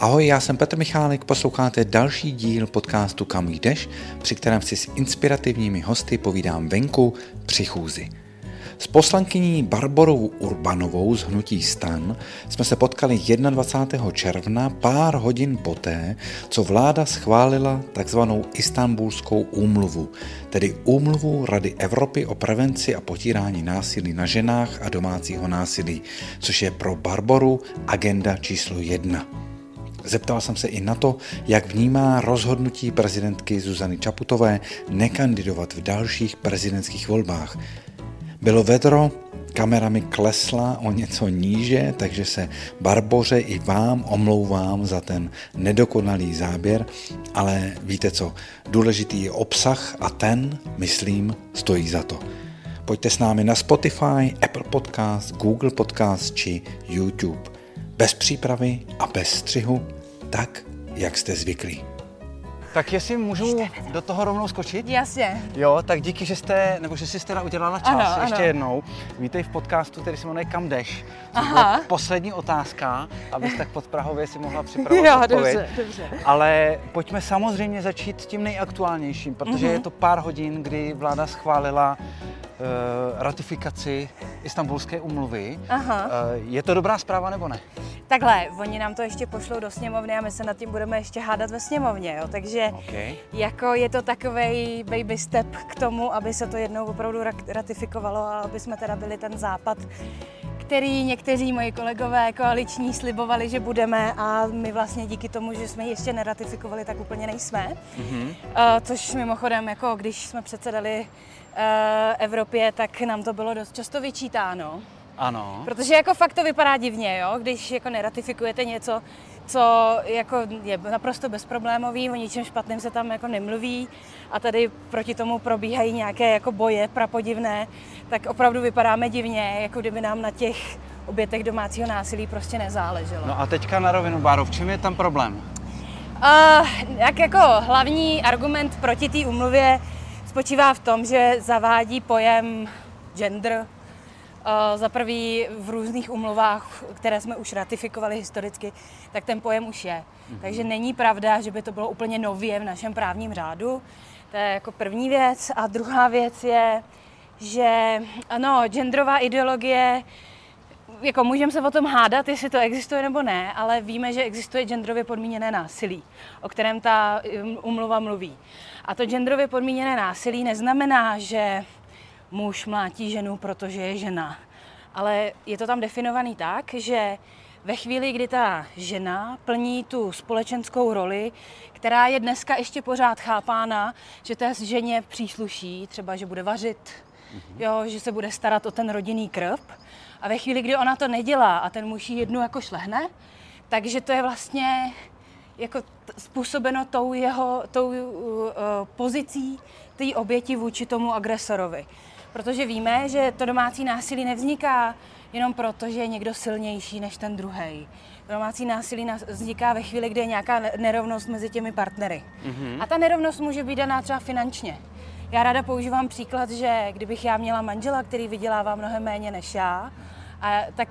Ahoj, já jsem Petr Michálek, posloucháte další díl podcastu Kam jdeš, při kterém si s inspirativními hosty povídám venku při chůzi. S poslankyní Barborou Urbanovou z Hnutí stan jsme se potkali 21. června pár hodin poté, co vláda schválila takzvanou Istanbulskou úmluvu, tedy úmluvu Rady Evropy o prevenci a potírání násilí na ženách a domácího násilí, což je pro Barboru agenda číslo jedna. Zeptal jsem se i na to, jak vnímá rozhodnutí prezidentky Zuzany Čaputové nekandidovat v dalších prezidentských volbách. Bylo vedro, kamera mi klesla o něco níže, takže se Barboře i vám omlouvám za ten nedokonalý záběr, ale víte co, důležitý je obsah a ten, myslím, stojí za to. Pojďte s námi na Spotify, Apple Podcast, Google Podcast či YouTube. Bez přípravy a bez střihu, tak, jak jste zvyklí. Tak jestli můžu do toho rovnou skočit? Jasně. Jo, tak díky, že jste, nebo že jsi teda udělala čas Ano, ještě ano. jednou. Vítej v podcastu, který se jmenuje Kam jdeš. Aha. poslední otázka, abys tak pod Prahově si mohla připravit Jo, odpověď. dobře, dobře. Ale pojďme samozřejmě začít tím nejaktuálnějším, protože Mhm. je to pár hodin, kdy vláda schválila uh, ratifikaci Istanbulské umluvy. Aha. Uh, je to dobrá zpráva nebo ne? Takhle, oni nám to ještě pošlou do sněmovny a my se nad tím budeme ještě hádat ve sněmovně, jo. Takže Okay. jako je to takový baby step k tomu, aby se to jednou opravdu ra- ratifikovalo a aby jsme teda byli ten západ, který někteří moji kolegové koaliční slibovali, že budeme a my vlastně díky tomu, že jsme ji ještě neratifikovali, tak úplně nejsme. Mhm. Uh, což mimochodem, jako když jsme předsedali uh, Evropě, tak nám to bylo dost často vyčítáno. Ano. Protože jako fakt to vypadá divně, jo? když jako neratifikujete něco, co jako je naprosto bezproblémový, o ničem špatném se tam jako nemluví a tady proti tomu probíhají nějaké jako boje prapodivné, tak opravdu vypadáme divně, jako kdyby nám na těch obětech domácího násilí prostě nezáleželo. No a teďka na rovinu, Báro, v čem je tam problém? Uh, jak jako hlavní argument proti té umluvě spočívá v tom, že zavádí pojem gender. Uh, za prvý v různých umluvách, které jsme už ratifikovali historicky, tak ten pojem už je. Mm-hmm. Takže není pravda, že by to bylo úplně nově v našem právním řádu. To je jako první věc. A druhá věc je, že ano, genderová ideologie jako můžeme se o tom hádat, jestli to existuje nebo ne, ale víme, že existuje genderově podmíněné násilí, o kterém ta um, umluva mluví. A to genderově podmíněné násilí neznamená, že muž mlátí ženu, protože je žena. Ale je to tam definovaný tak, že ve chvíli, kdy ta žena plní tu společenskou roli, která je dneska ještě pořád chápána, že té ženě přísluší, třeba že bude vařit, jo, že se bude starat o ten rodinný krb. A ve chvíli, kdy ona to nedělá a ten muž jí jednu jako šlehne, takže to je vlastně jako t- způsobeno tou jeho tou, uh, uh, pozicí té oběti vůči tomu agresorovi. Protože víme, že to domácí násilí nevzniká jenom proto, že je někdo silnější než ten druhý. Domácí násilí nás- vzniká ve chvíli, kdy je nějaká ne- nerovnost mezi těmi partnery. Mm-hmm. A ta nerovnost může být daná třeba finančně. Já ráda používám příklad, že kdybych já měla manžela, který vydělává mnohem méně než já, a tak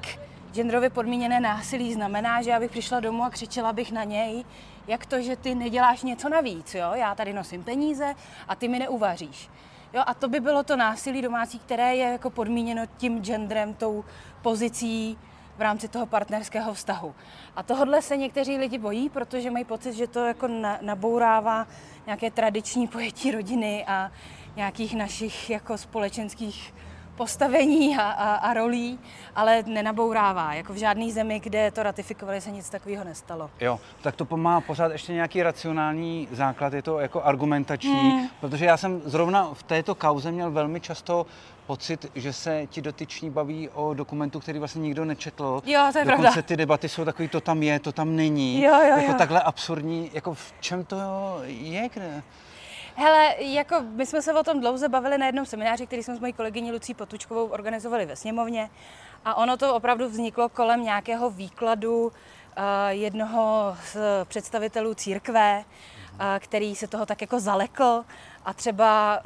genderově podmíněné násilí znamená, že já bych přišla domů a křičela bych na něj, jak to, že ty neděláš něco navíc, jo? Já tady nosím peníze a ty mi neuvaříš. Jo, a to by bylo to násilí domácí, které je jako podmíněno tím genderem, tou pozicí v rámci toho partnerského vztahu. A tohle se někteří lidi bojí, protože mají pocit, že to jako na, nabourává nějaké tradiční pojetí rodiny a nějakých našich jako společenských postavení a, a, a rolí, ale nenabourává. Jako v žádné zemi, kde to ratifikovali, se nic takového nestalo. Jo, tak to má pořád ještě nějaký racionální základ, je to jako argumentační, hmm. protože já jsem zrovna v této kauze měl velmi často pocit, že se ti dotyční baví o dokumentu, který vlastně nikdo nečetl. Jo, to je Dokonce pravda. ty debaty jsou takový, to tam je, to tam není. Jo, jo, jako jo. takhle absurdní, jako v čem to je, kde? Hele, jako my jsme se o tom dlouze bavili na jednom semináři, který jsme s mojí kolegyní Lucí Potučkovou organizovali ve sněmovně. A ono to opravdu vzniklo kolem nějakého výkladu uh, jednoho z představitelů církve. který se toho tak jako zalekl a třeba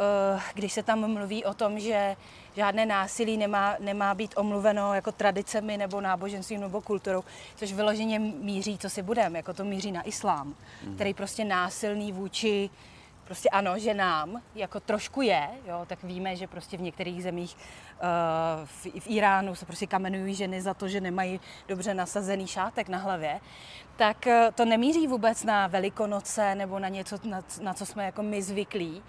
když se tam mluví o tom, že žádné násilí nemá, nemá být omluveno jako tradicemi nebo náboženstvím nebo kulturou, což vyloženě míří, co si budeme, jako to míří na islám, mm. který prostě násilný vůči prostě ano, že nám jako trošku je, jo, tak víme, že prostě v některých zemích uh, v, v Iránu se prostě kamenují ženy za to, že nemají dobře nasazený šátek na hlavě, tak uh, to nemíří vůbec na velikonoce nebo na něco, na, na co jsme jako my zvyklí.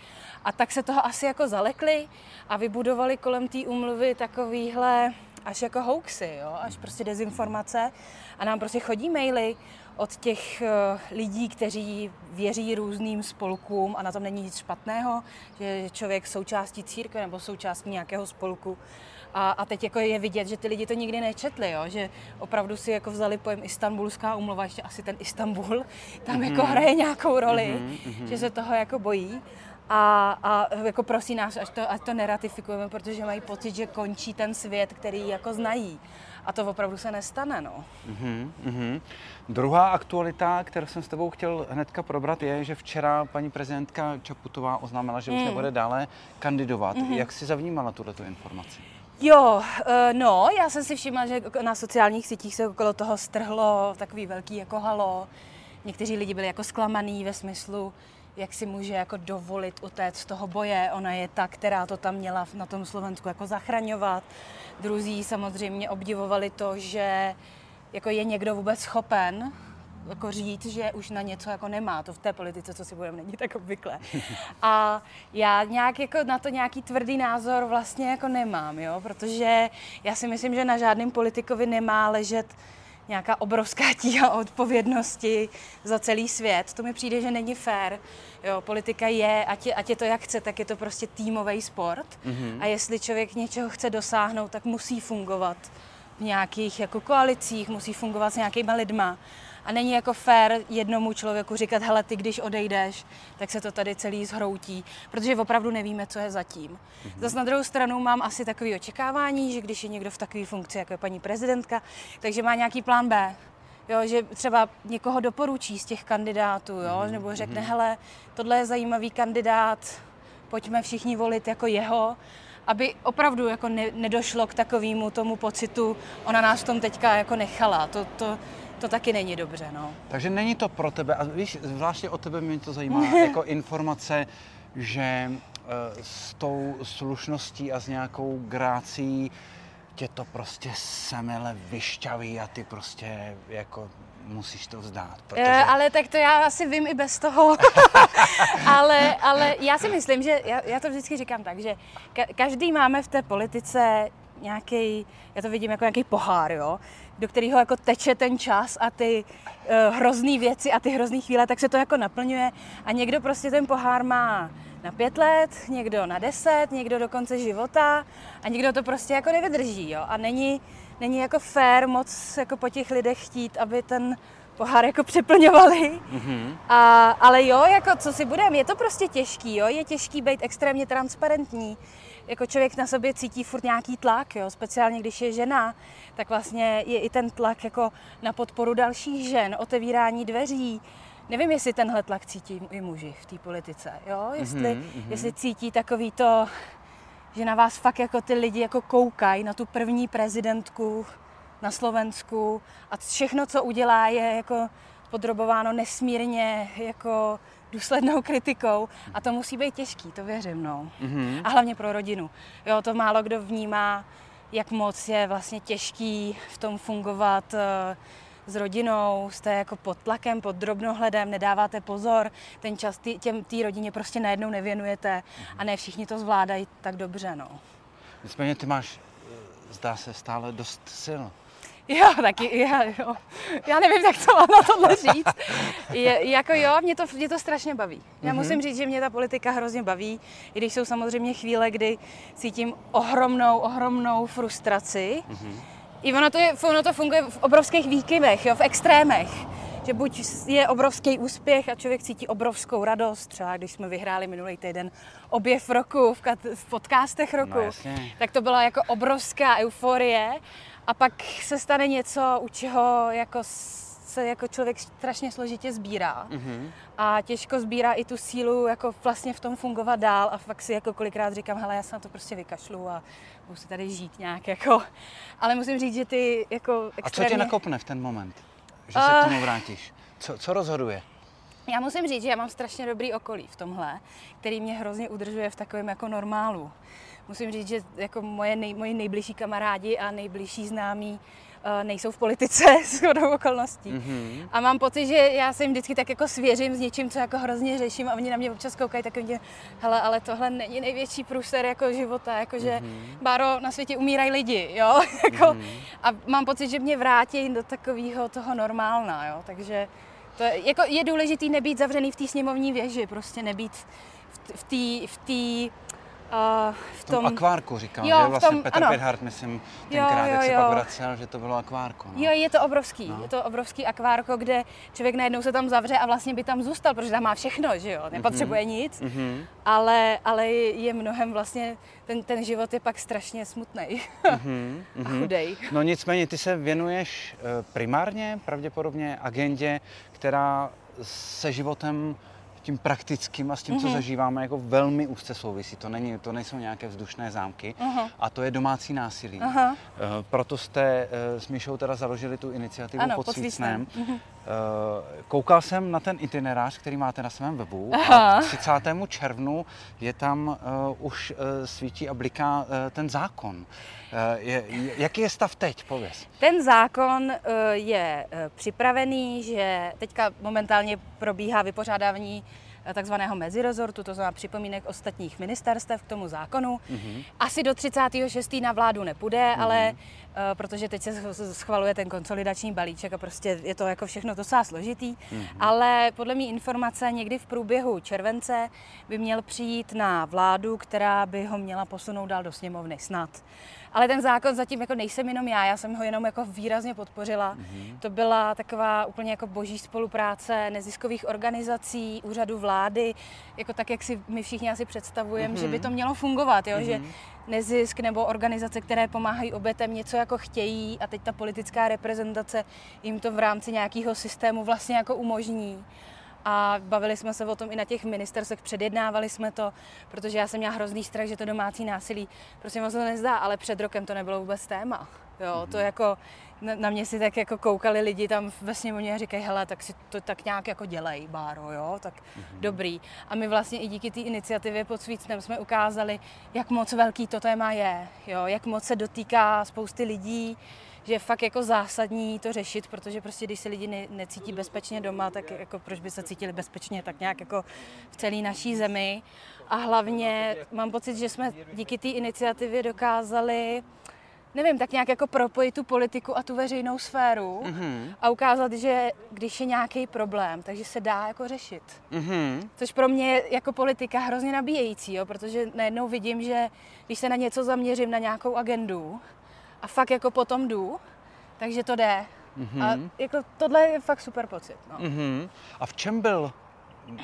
A tak se toho asi jako zalekli a vybudovali kolem té úmluvy takovýhle až jako hoaxy, jo? až prostě dezinformace a nám prostě chodí maily od těch eh, lidí, kteří věří různým spolkům a na tom není nic špatného, že je člověk součástí církve nebo součástí nějakého spolku. A, a teď jako je vidět, že ty lidi to nikdy nečetli, jo? že opravdu si jako vzali pojem Istanbulská umluva, ještě asi ten Istanbul tam mm-hmm. jako hraje nějakou roli, mm-hmm. že se toho jako bojí. A, a jako prosí nás, až to, ať to neratifikujeme, protože mají pocit, že končí ten svět, který jako znají. A to opravdu se nestane, no. Mm-hmm, mm-hmm. Druhá aktualita, kterou jsem s tebou chtěl hnedka probrat, je, že včera paní prezidentka Čaputová oznámila, že mm. už nebude dále kandidovat. Mm-hmm. Jak si zavnímala tuto informaci? Jo, eh, no, já jsem si všimla, že na sociálních sítích se okolo toho strhlo takový velký jako halo. Někteří lidi byli jako zklamaný ve smyslu, jak si může jako dovolit utéct z toho boje. Ona je ta, která to tam měla na tom Slovensku jako zachraňovat. Druzí samozřejmě obdivovali to, že jako je někdo vůbec schopen jako říct, že už na něco jako nemá. To v té politice, co si budeme, není tak obvykle. A já nějak jako na to nějaký tvrdý názor vlastně jako nemám, jo? protože já si myslím, že na žádném politikovi nemá ležet nějaká obrovská tíha odpovědnosti za celý svět. To mi přijde, že není fér. Jo, politika je, ať je, ať je to jak chce, tak je to prostě týmový sport. Mm-hmm. A jestli člověk něčeho chce dosáhnout, tak musí fungovat v nějakých jako koalicích, musí fungovat s nějakýma lidma. A není jako fér jednomu člověku říkat, hele, ty když odejdeš, tak se to tady celý zhroutí, protože opravdu nevíme, co je zatím. Mm-hmm. Zase na druhou stranu mám asi takové očekávání, že když je někdo v takové funkci, jako je paní prezidentka, takže má nějaký plán B. Jo, že třeba někoho doporučí z těch kandidátů, jo, mm-hmm. nebo řekne, mm-hmm. hele, tohle je zajímavý kandidát, pojďme všichni volit jako jeho aby opravdu jako ne, nedošlo k takovému tomu pocitu, ona nás v tom teďka jako nechala. To, to, to taky není dobře, no. Takže není to pro tebe, a víš, zvláště o tebe mě to zajímá, jako informace, že e, s tou slušností a s nějakou grácí tě to prostě semele vyšťaví a ty prostě jako musíš to vzdát. Eh, protože... E, ale tak to já asi vím i bez toho. ale, ale já si myslím, že já, já to vždycky říkám tak, že ka- každý máme v té politice nějaký, já to vidím jako nějaký pohár, jo, do kterého jako teče ten čas a ty uh, hrozný věci a ty hrozný chvíle, tak se to jako naplňuje a někdo prostě ten pohár má na pět let, někdo na deset, někdo do konce života a někdo to prostě jako nevydrží, jo, a není, není jako fair moc jako po těch lidech chtít, aby ten pohár jako přeplňovali. Mm-hmm. A, ale jo, jako co si budeme, je to prostě těžký, jo, je těžký být extrémně transparentní, jako člověk na sobě cítí furt nějaký tlak, jo? speciálně když je žena, tak vlastně je i ten tlak jako na podporu dalších žen, otevírání dveří. Nevím, jestli tenhle tlak cítí i muži v té politice, jo? Jestli, mm-hmm. jestli cítí takový to, že na vás fakt jako ty lidi jako koukají na tu první prezidentku na Slovensku a všechno, co udělá, je jako podrobováno nesmírně jako důslednou kritikou a to musí být těžký, to věřím, no. Mm-hmm. A hlavně pro rodinu. Jo, to málo kdo vnímá, jak moc je vlastně těžký v tom fungovat uh, s rodinou, jste jako pod tlakem, pod drobnohledem, nedáváte pozor, ten čas té rodině prostě najednou nevěnujete a ne všichni to zvládají tak dobře, no. Nicméně ty máš, eh, zdá se, stále dost sil. Jo, taky, já, jo. Já nevím, jak to mám na tohle říct. Je, jako jo, mě to, mě to strašně baví. Já mm-hmm. musím říct, že mě ta politika hrozně baví, i když jsou samozřejmě chvíle, kdy cítím ohromnou, ohromnou frustraci. Mm-hmm. I ono to, je, ono to funguje v obrovských výkyvech, jo, v extrémech. Že buď je obrovský úspěch a člověk cítí obrovskou radost, třeba když jsme vyhráli minulý týden objev roku v, kat- v podcastech roku, no, tak to byla jako obrovská euforie a pak se stane něco, u čeho jako se jako člověk strašně složitě sbírá mm-hmm. a těžko sbírá i tu sílu jako vlastně v tom fungovat dál a fakt si jako kolikrát říkám, hele, já se na to prostě vykašlu a budu si tady žít nějak jako, ale musím říct, že ty jako extrémně... A co tě nakopne v ten moment, že se uh... k tomu vrátíš? Co, co rozhoduje? Já musím říct, že já mám strašně dobrý okolí v tomhle, který mě hrozně udržuje v takovém jako normálu. Musím říct, že jako moje nej, moji nejbližší kamarádi a nejbližší známí uh, nejsou v politice s chodou okolností. Mm-hmm. A mám pocit, že já se jim vždycky tak jako svěřím s něčím, co jako hrozně řeším a oni na mě občas koukají tak mě, hele, ale tohle není největší průser jako života, jakože mm-hmm. Báro, na světě umírají lidi, jo, jako, mm-hmm. a mám pocit, že mě vrátí do takového toho normálna, jo, takže to je, jako je důležitý nebýt zavřený v té sněmovní věži, prostě nebýt v té v tý, Uh, v tom, v tom akvárku říkal, jo, že vlastně tom, Petr Pirhart, myslím, tenkrát, jo, jo, jak se pak vracel, že to bylo akvárko. No. Jo, je to obrovský, no. je to obrovský akvárko, kde člověk najednou se tam zavře a vlastně by tam zůstal, protože tam má všechno, že jo, nepotřebuje mm-hmm. nic, mm-hmm. Ale, ale je mnohem vlastně, ten, ten život je pak strašně smutný mm-hmm. a mhm. chudej. No nicméně, ty se věnuješ eh, primárně, pravděpodobně agendě, která se životem tím praktickým a s tím, mm-hmm. co mhm. zažíváme, jako velmi úzce souvisí. To, není, to nejsou nějaké vzdušné zámky uh-huh. a to je domácí násilí. Uh-huh. Uh, proto jste uh, s Míšou teda založili tu iniciativu ano, pod Svícnem. Uh-huh. Uh, koukal jsem na ten itinerář, který máte na svém webu a k 30. červnu je tam uh, už uh, svítí a bliká uh, ten zákon. Uh, je, jaký je stav teď, pověz? Ten zákon uh, je uh, připravený, že teďka momentálně probíhá vypořádávání takzvaného mezirezortu, to znamená připomínek ostatních ministerstev k tomu zákonu. Mm-hmm. Asi do 36. na vládu nepůjde, mm-hmm. ale uh, protože teď se schvaluje ten konsolidační balíček a prostě je to jako všechno docela složitý, mm-hmm. ale podle mý informace někdy v průběhu července by měl přijít na vládu, která by ho měla posunout dál do sněmovny snad. Ale ten zákon zatím jako nejsem jenom já, já jsem ho jenom jako výrazně podpořila. Mm-hmm. To byla taková úplně jako boží spolupráce neziskových organizací, úřadu vlády, jako tak, jak si my všichni asi představujeme, mm-hmm. že by to mělo fungovat, jo? Mm-hmm. že nezisk nebo organizace, které pomáhají obětem, něco jako chtějí a teď ta politická reprezentace jim to v rámci nějakého systému vlastně jako umožní a bavili jsme se o tom i na těch ministerstvech, předjednávali jsme to, protože já jsem měla hrozný strach, že to domácí násilí, prostě moc to nezdá, ale před rokem to nebylo vůbec téma. Jo, mm-hmm. to mhm. jako, na, na mě si tak jako koukali lidi tam ve sněmovně a říkají, hele, tak si to tak nějak jako dělej, Báro, jo, tak mm-hmm. dobrý. A my vlastně i díky té iniciativě pod Svícnem jsme ukázali, jak moc velký to téma je, jo, jak moc se dotýká spousty lidí, že je fakt jako zásadní to řešit, protože prostě když se lidi ne, necítí bezpečně doma, tak jako proč by se cítili bezpečně tak nějak jako v celé naší zemi. A hlavně mám pocit, že jsme díky té iniciativě dokázali nevím, tak nějak jako propojit tu politiku a tu veřejnou sféru mm-hmm. a ukázat, že když je nějaký problém, takže se dá jako řešit. Mm-hmm. Což pro mě je jako politika hrozně nabíjející, jo, protože najednou vidím, že když se na něco zaměřím, na nějakou agendu, a fakt jako potom jdu, takže to jde. Mm-hmm. A jako tohle je fakt super pocit. No. Mm-hmm. A v čem byl,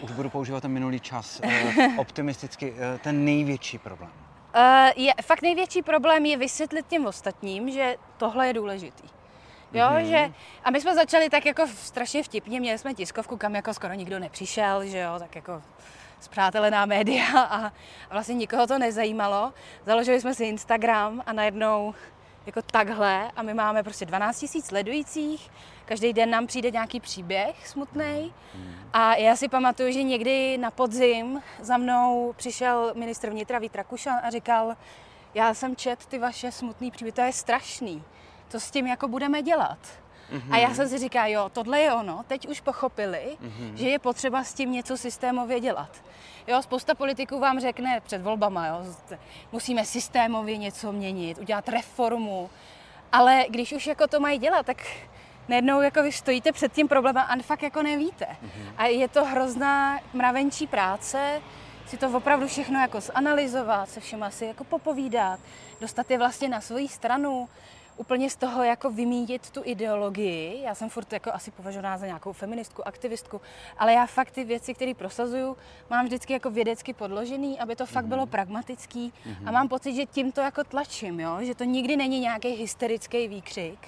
už budu používat ten minulý čas, eh, optimisticky, eh, ten největší problém? Uh, je, fakt největší problém je vysvětlit těm ostatním, že tohle je důležitý. Jo, mm-hmm. že, a my jsme začali tak jako strašně vtipně, měli jsme tiskovku, kam jako skoro nikdo nepřišel, že jo, tak jako zpřátelená média a, a vlastně nikoho to nezajímalo. Založili jsme si Instagram a najednou jako takhle a my máme prostě 12 000 sledujících, každý den nám přijde nějaký příběh smutný a já si pamatuju, že někdy na podzim za mnou přišel ministr vnitra Vít Rakušan a říkal, já jsem čet ty vaše smutný příběhy, to je strašný, co s tím jako budeme dělat? Mm-hmm. A já jsem si říká, jo, tohle je ono, teď už pochopili, mm-hmm. že je potřeba s tím něco systémově dělat. Jo, spousta politiků vám řekne před volbama, jo, musíme systémově něco měnit, udělat reformu, ale když už jako to mají dělat, tak najednou jako vy stojíte před tím problémem a fakt jako nevíte. Mm-hmm. A je to hrozná mravenčí práce, si to opravdu všechno jako zanalizovat, se všem asi jako popovídat, dostat je vlastně na svoji stranu, úplně z toho jako vymítit tu ideologii. Já jsem furt jako asi považovaná za nějakou feministku, aktivistku, ale já fakt ty věci, které prosazuju, mám vždycky jako vědecky podložený, aby to fakt mm-hmm. bylo pragmatický mm-hmm. a mám pocit, že tím to jako tlačím, jo? že to nikdy není nějaký hysterický výkřik,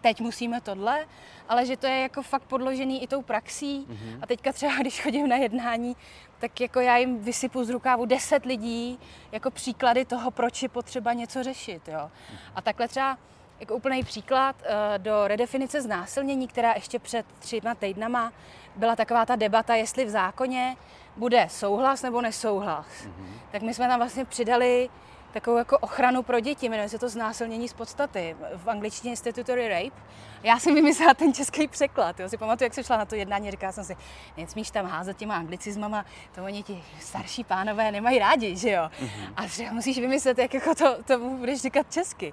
teď musíme tohle, ale že to je jako fakt podložený i tou praxí. Mm-hmm. A teďka třeba, když chodím na jednání, tak jako já jim vysypu z rukávu deset lidí jako příklady toho, proč je potřeba něco řešit. Jo. A takhle třeba jako úplný příklad eh, do redefinice znásilnění, která ještě před třema týdnama byla taková ta debata, jestli v zákoně bude souhlas nebo nesouhlas. Mm-hmm. Tak my jsme tam vlastně přidali takovou jako ochranu pro děti, jmenuje se to znásilnění z podstaty, v angličtině statutory rape. Já jsem vymyslela ten český překlad, jo. si pamatuju, jak jsem šla na to jednání, říkala jsem si, nesmíš tam házet těma anglicizmama, to oni ti starší pánové nemají rádi, že jo. Mm-hmm. A třeba musíš vymyslet, jak jako to, to budeš říkat česky.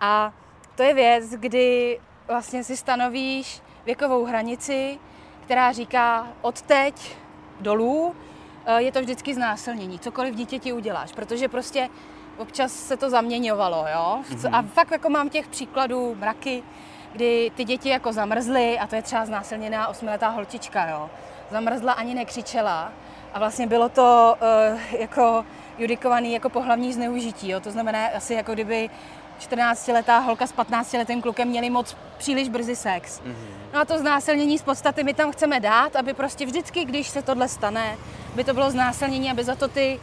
A to je věc, kdy vlastně si stanovíš věkovou hranici, která říká od teď dolů eh, je to vždycky znásilnění, cokoliv dítěti uděláš, protože prostě občas se to zaměňovalo, jo. Mm-hmm. A fakt jako mám těch příkladů mraky, kdy ty děti jako zamrzly a to je třeba znásilněná osmiletá holčička, jo. Zamrzla ani nekřičela a vlastně bylo to uh, jako judikovaný jako pohlavní zneužití, jo. To znamená asi jako kdyby 14-letá holka s 15-letým klukem měli moc příliš brzy sex. Mm-hmm. No a to znásilnění z podstaty my tam chceme dát, aby prostě vždycky, když se tohle stane, by to bylo znásilnění, aby za to ty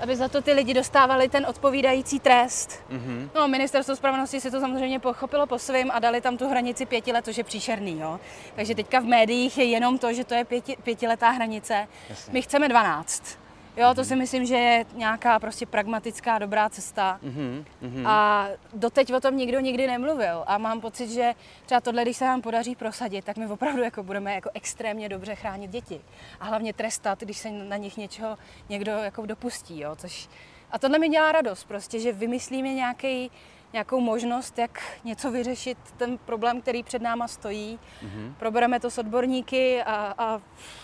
aby za to ty lidi dostávali ten odpovídající trest. Mm-hmm. No, ministerstvo spravedlnosti si to samozřejmě pochopilo po svým a dali tam tu hranici pěti let, což je příšerný. Jo? Takže teďka v médiích je jenom to, že to je pěti, pětiletá hranice. Jasně. My chceme 12. Jo, to si myslím, že je nějaká prostě pragmatická, dobrá cesta. Mm-hmm, mm-hmm. A doteď o tom nikdo nikdy nemluvil. A mám pocit, že třeba tohle, když se nám podaří prosadit, tak my opravdu jako budeme jako extrémně dobře chránit děti. A hlavně trestat, když se na nich něčeho někdo jako dopustí. Jo, což... A tohle mi dělá radost, prostě, že vymyslíme nějaký nějakou možnost, jak něco vyřešit, ten problém, který před náma stojí. Mm-hmm. Probereme to s odborníky a, a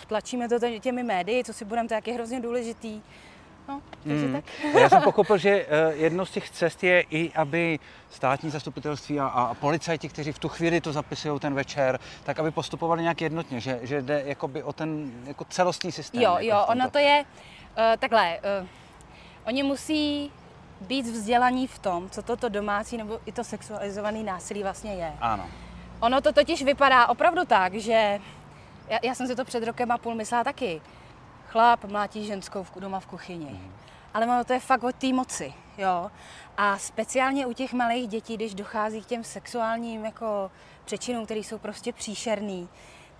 tlačíme to těmi médii, co si budeme, to jak je hrozně důležitý. No, takže mm. tak. Já jsem pochopil, že eh, jedno z těch cest je i, aby státní zastupitelství a, a policajti, kteří v tu chvíli to zapisují ten večer, tak aby postupovali nějak jednotně, že, že jde jakoby o ten jako celostní systém. Jo, jako jo, ono to je uh, takhle. Uh, oni musí být vzdělaní v tom, co toto domácí nebo i to sexualizované násilí vlastně je. Ano. Ono to totiž vypadá opravdu tak, že já, já jsem si to před rokem a půl myslela taky. Chlap mlátí ženskou v, doma v kuchyni. Mm. Ale ono to je fakt o té moci, jo. A speciálně u těch malých dětí, když dochází k těm sexuálním jako přečinům, které jsou prostě příšerný,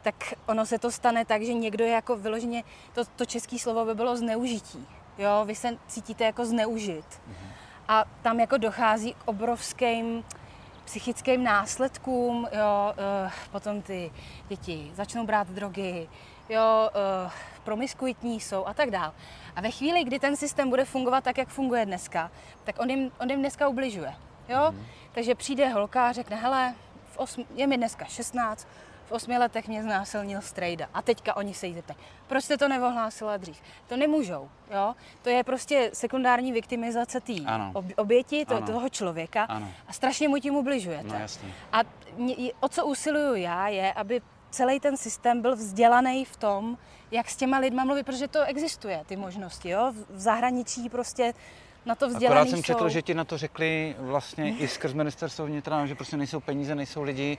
tak ono se to stane tak, že někdo je jako vyloženě, to, to české slovo by bylo zneužití. Jo, vy se cítíte jako zneužit. Mm-hmm. A tam jako dochází k obrovským psychickým následkům, jo, uh, potom ty děti začnou brát drogy, jo, uh, promiskuitní jsou a tak dál. A ve chvíli, kdy ten systém bude fungovat tak, jak funguje dneska, tak on jim, on jim dneska ubližuje. Jo? Mm-hmm. Takže přijde holka a řekne, hele, v osm, je mi dneska 16, v osmi letech mě znásilnil strejda a teďka oni se jí zeptají, proč jste to neohlásila dřív? To nemůžou, jo? To je prostě sekundární viktimizace té oběti, to, toho člověka ano. a strašně mu tím ubližujete. No, jasně. A o co usiluju já je, aby celý ten systém byl vzdělaný v tom, jak s těma lidma mluvit, protože to existuje, ty možnosti, jo? V zahraničí prostě na to vzdělaný Akorát jsem četl, že ti na to řekli vlastně i skrz ministerstvo vnitra, že prostě nejsou peníze, nejsou lidi,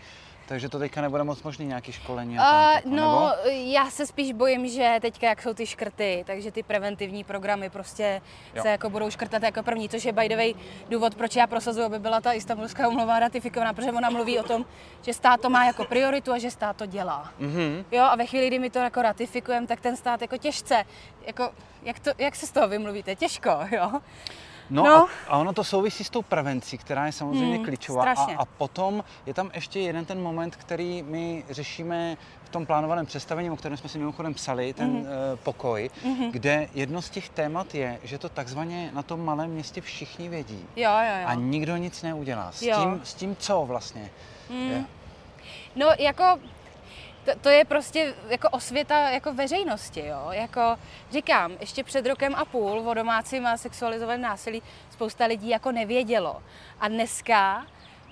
takže to teďka nebude moc možný nějaký školení? Uh, tak, no, nebo? já se spíš bojím, že teďka jak jsou ty škrty, takže ty preventivní programy prostě jo. se jako budou škrtat jako první, což je by the way důvod, proč já prosazuju, aby byla ta istambulská umluva ratifikovaná, protože ona mluví o tom, že stát to má jako prioritu a že stát to dělá. Mm-hmm. Jo, a ve chvíli, kdy my to jako ratifikujeme, tak ten stát jako těžce, jako, jak, to, jak se z toho vymluvíte? Těžko, jo? No, no. A, a ono to souvisí s tou prevencí, která je samozřejmě hmm, klíčová. A, a potom je tam ještě jeden ten moment, který my řešíme v tom plánovaném představení, o kterém jsme si mimochodem psali, ten mm-hmm. uh, pokoj, mm-hmm. kde jedno z těch témat je, že to takzvaně na tom malém městě všichni vědí. Jo, jo, jo. A nikdo nic neudělá. S, jo. tím, s tím co vlastně? Mm. Je? No, jako to, to je prostě jako osvěta jako veřejnosti, jo. Jako říkám, ještě před rokem a půl o domácím a sexualizovaném násilí spousta lidí jako nevědělo. A dneska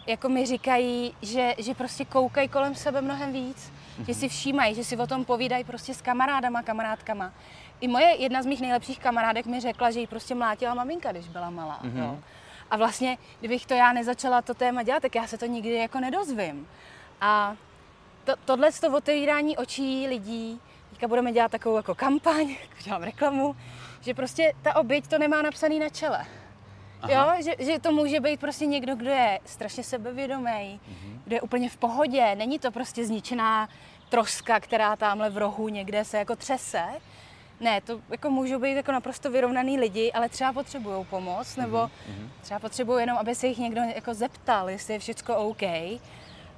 jako mi říkají, že, že prostě koukají kolem sebe mnohem víc, mm-hmm. že si všímají, že si o tom povídají prostě s kamarádama, kamarádkama. I moje jedna z mých nejlepších kamarádek mi řekla, že jí prostě mlátila maminka, když byla malá. Mm-hmm. Jo. A vlastně, kdybych to já nezačala to téma dělat, tak já se to nikdy jako nedozvím. A to, tohle to otevírání očí lidí, teďka budeme dělat takovou jako kampaň, dělám reklamu, že prostě ta oběť to nemá napsaný na čele. Aha. Jo, že, že to může být prostě někdo, kdo je strašně sebevědomý, mhm. kdo je úplně v pohodě. Není to prostě zničená troska, která tamhle v rohu někde se jako třese. Ne, to jako můžou být jako naprosto vyrovnaný lidi, ale třeba potřebují pomoc, nebo mm-hmm. třeba potřebují jenom, aby se jich někdo jako zeptal, jestli je všechno OK.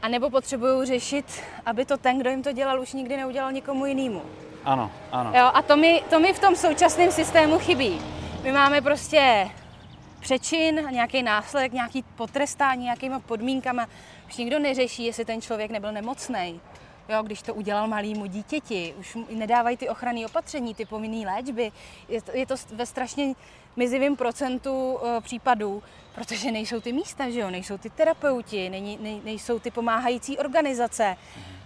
A nebo potřebují řešit, aby to ten, kdo jim to dělal, už nikdy neudělal nikomu jinému. Ano, ano. Jo, a to mi, to mi v tom současném systému chybí. My máme prostě přečin, nějaký následek, nějaký potrestání, nějakýma podmínkama. Už nikdo neřeší, jestli ten člověk nebyl nemocný. Jo, když to udělal malýmu dítěti, už nedávají ty ochranné opatření, ty povinné léčby. Je to, je to ve strašně mizivém procentu uh, případů, protože nejsou ty místa, že jo? nejsou ty terapeuti, nej, nej, nejsou ty pomáhající organizace.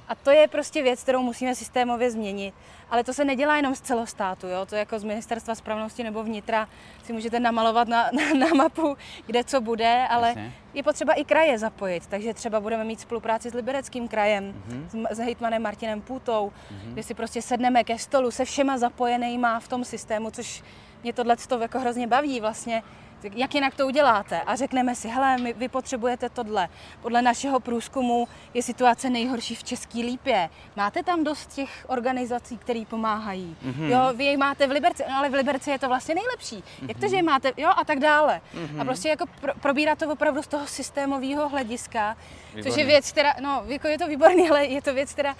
A to je prostě věc, kterou musíme systémově změnit. Ale to se nedělá jenom z celostátu, jo? to jako z ministerstva spravedlnosti nebo vnitra si můžete namalovat na, na, na mapu, kde co bude, ale Jasně. je potřeba i kraje zapojit. Takže třeba budeme mít spolupráci s Libereckým krajem, mm-hmm. s, s hejtmanem Martinem Půtou, mm-hmm. kde si prostě sedneme ke stolu se všema zapojenýma v tom systému, což mě tohle jako hrozně baví vlastně jak jinak to uděláte? A řekneme si, hele, my, vy potřebujete tohle. Podle našeho průzkumu je situace nejhorší v České lípě. Máte tam dost těch organizací, které pomáhají? Mm-hmm. Jo, vy je máte v Liberci, no ale v Liberci je to vlastně nejlepší. Mm-hmm. Jak to, že je máte, jo, a tak dále. Mm-hmm. A prostě jako pro, probírat to opravdu z toho systémového hlediska, Výborný. což je věc, která, no, jako je to výborný, ale je to věc, která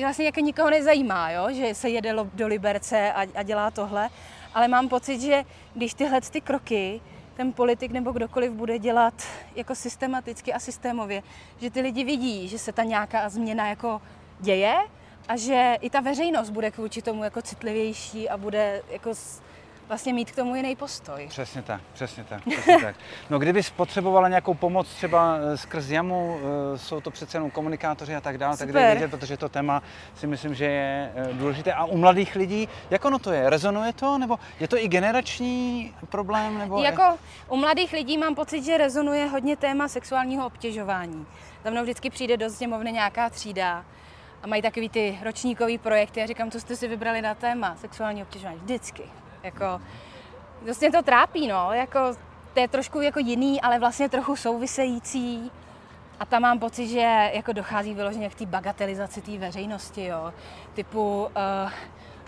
vlastně jako nikoho nezajímá, jo, že se jede do Liberce a, a dělá tohle. Ale mám pocit, že když tyhle ty kroky ten politik nebo kdokoliv bude dělat jako systematicky a systémově, že ty lidi vidí, že se ta nějaká změna jako děje a že i ta veřejnost bude k tomu jako citlivější a bude jako vlastně mít k tomu jiný postoj. Přesně tak, přesně tak, přesně tak. No kdyby potřebovala nějakou pomoc třeba eh, skrz jamu, eh, jsou to přece jenom komunikátoři a tak dále, tak dej vědět, protože to téma si myslím, že je eh, důležité. A u mladých lidí, jak ono to je? Rezonuje to? Nebo je to i generační problém? Nebo jako u mladých lidí mám pocit, že rezonuje hodně téma sexuálního obtěžování. Za mnou vždycky přijde do sněmovny nějaká třída a mají takový ty ročníkový projekty a říkám, co jste si vybrali na téma sexuální obtěžování. Vždycky. Jako, vlastně to trápí, no, jako, to je trošku jako jiný, ale vlastně trochu související. A tam mám pocit, že jako dochází vyloženě k té bagatelizaci té veřejnosti, jo. Typu, uh,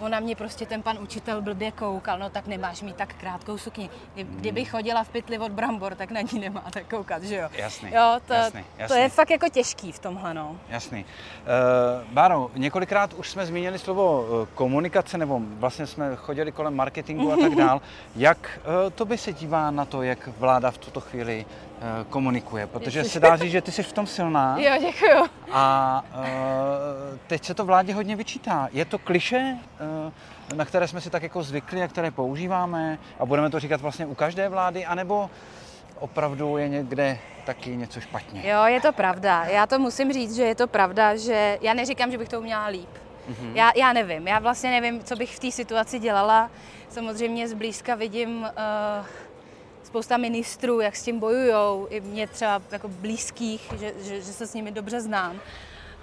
on na mě prostě ten pan učitel blbě koukal, no tak nemáš mít tak krátkou sukni. Kdyby chodila v pytli od brambor, tak na ní nemáte koukat, že jo? Jasný, jo, to, jasný, jasný. to je fakt jako těžký v tomhle, no. Jasný. Uh, Báro, několikrát už jsme zmínili slovo uh, komunikace, nebo vlastně jsme chodili kolem marketingu a tak dál. Jak uh, to by se dívá na to, jak vláda v tuto chvíli Eh, komunikuje, protože se dá říct, že ty jsi v tom silná. Jo, děkuju. A uh, teď se to vládě hodně vyčítá. Je to kliše, uh, na které jsme si tak jako zvykli a které používáme a budeme to říkat vlastně u každé vlády, anebo opravdu je někde taky něco špatně? Jo, je to pravda. Já to musím říct, že je to pravda, že já neříkám, že bych to uměla líp. Mm-hmm. Já, já nevím, já vlastně nevím, co bych v té situaci dělala. Samozřejmě zblízka vidím uh, spousta ministrů, jak s tím bojují, i mě třeba jako blízkých, že, že, že se s nimi dobře znám.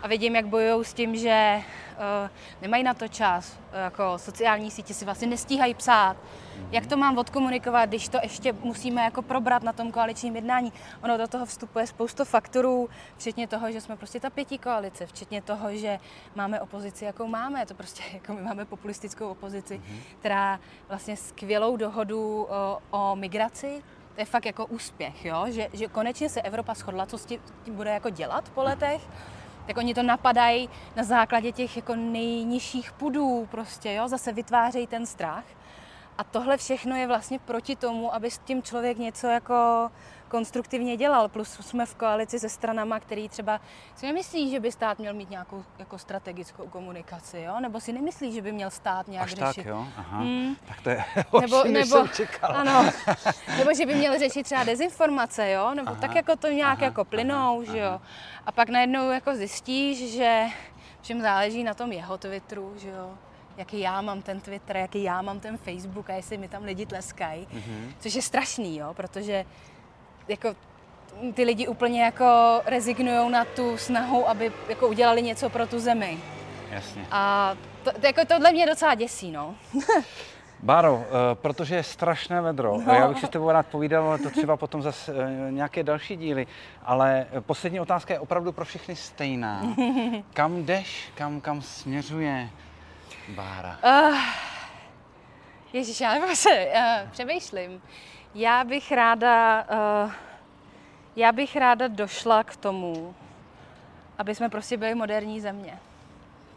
A vidím, jak bojují s tím, že uh, nemají na to čas, jako sociální sítě si vlastně nestíhají psát. Mm-hmm. Jak to mám odkomunikovat, když to ještě musíme jako probrat na tom koaličním jednání? Ono do toho vstupuje spoustu faktorů, včetně toho, že jsme prostě ta pětí koalice, včetně toho, že máme opozici, jakou máme. To prostě jako my máme populistickou opozici, mm-hmm. která vlastně skvělou dohodu o, o migraci, to je fakt jako úspěch, jo? Že, že konečně se Evropa shodla, co s tím bude jako dělat po letech tak oni to napadají na základě těch jako nejnižších pudů prostě, jo, zase vytvářejí ten strach. A tohle všechno je vlastně proti tomu, aby s tím člověk něco jako konstruktivně dělal. Plus jsme v koalici se stranama, který třeba si nemyslí, že by stát měl mít nějakou jako strategickou komunikaci, jo? nebo si nemyslí, že by měl stát nějak Až řešit. tak, jo? Aha. Hmm. Tak to je nebo, nebo, ano, nebo že by měl řešit třeba dezinformace, jo? nebo aha. tak jako to nějak aha, jako plynou, aha, že jo. A pak najednou jako zjistíš, že všem záleží na tom jeho Twitteru, že jo jaký já mám ten Twitter, jaký já mám ten Facebook a jestli mi tam lidi tleskají, mm-hmm. což je strašný, jo, protože jako ty lidi úplně jako rezignují na tu snahu, aby jako udělali něco pro tu zemi. Jasně. A to, to, jako tohle mě docela děsí, no. Báro, uh, protože je strašné vedro, no. já bych si s tebou rád povídal, ale to třeba potom zase uh, nějaké další díly, ale poslední otázka je opravdu pro všechny stejná. Kam jdeš, kam, kam směřuje Bára? Uh, Ježíš, já se uh, přemýšlím. Já bych ráda, uh, já bych ráda došla k tomu, aby jsme prostě byli moderní země.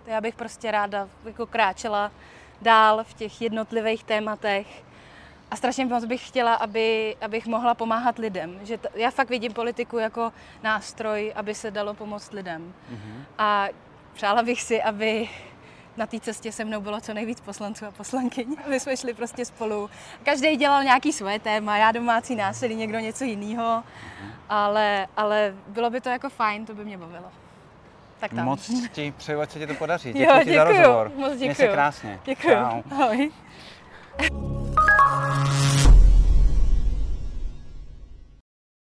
Já bych prostě ráda jako kráčela dál v těch jednotlivých tématech. A strašně moc bych chtěla, aby, abych mohla pomáhat lidem. Že t- já fakt vidím politiku jako nástroj, aby se dalo pomoct lidem. Mm-hmm. A přála bych si, aby na té cestě se mnou bylo co nejvíc poslanců a poslankyň. My jsme šli prostě spolu. Každý dělal nějaký svoje téma, já domácí násilí, někdo něco jiného. Ale, ale bylo by to jako fajn, to by mě bavilo. Tak tam. Moc ti přeju, ať se ti to podaří. Děkuji ti za rozhovor. Moc děkuji. Měj se krásně. Děkuji. Ahoj.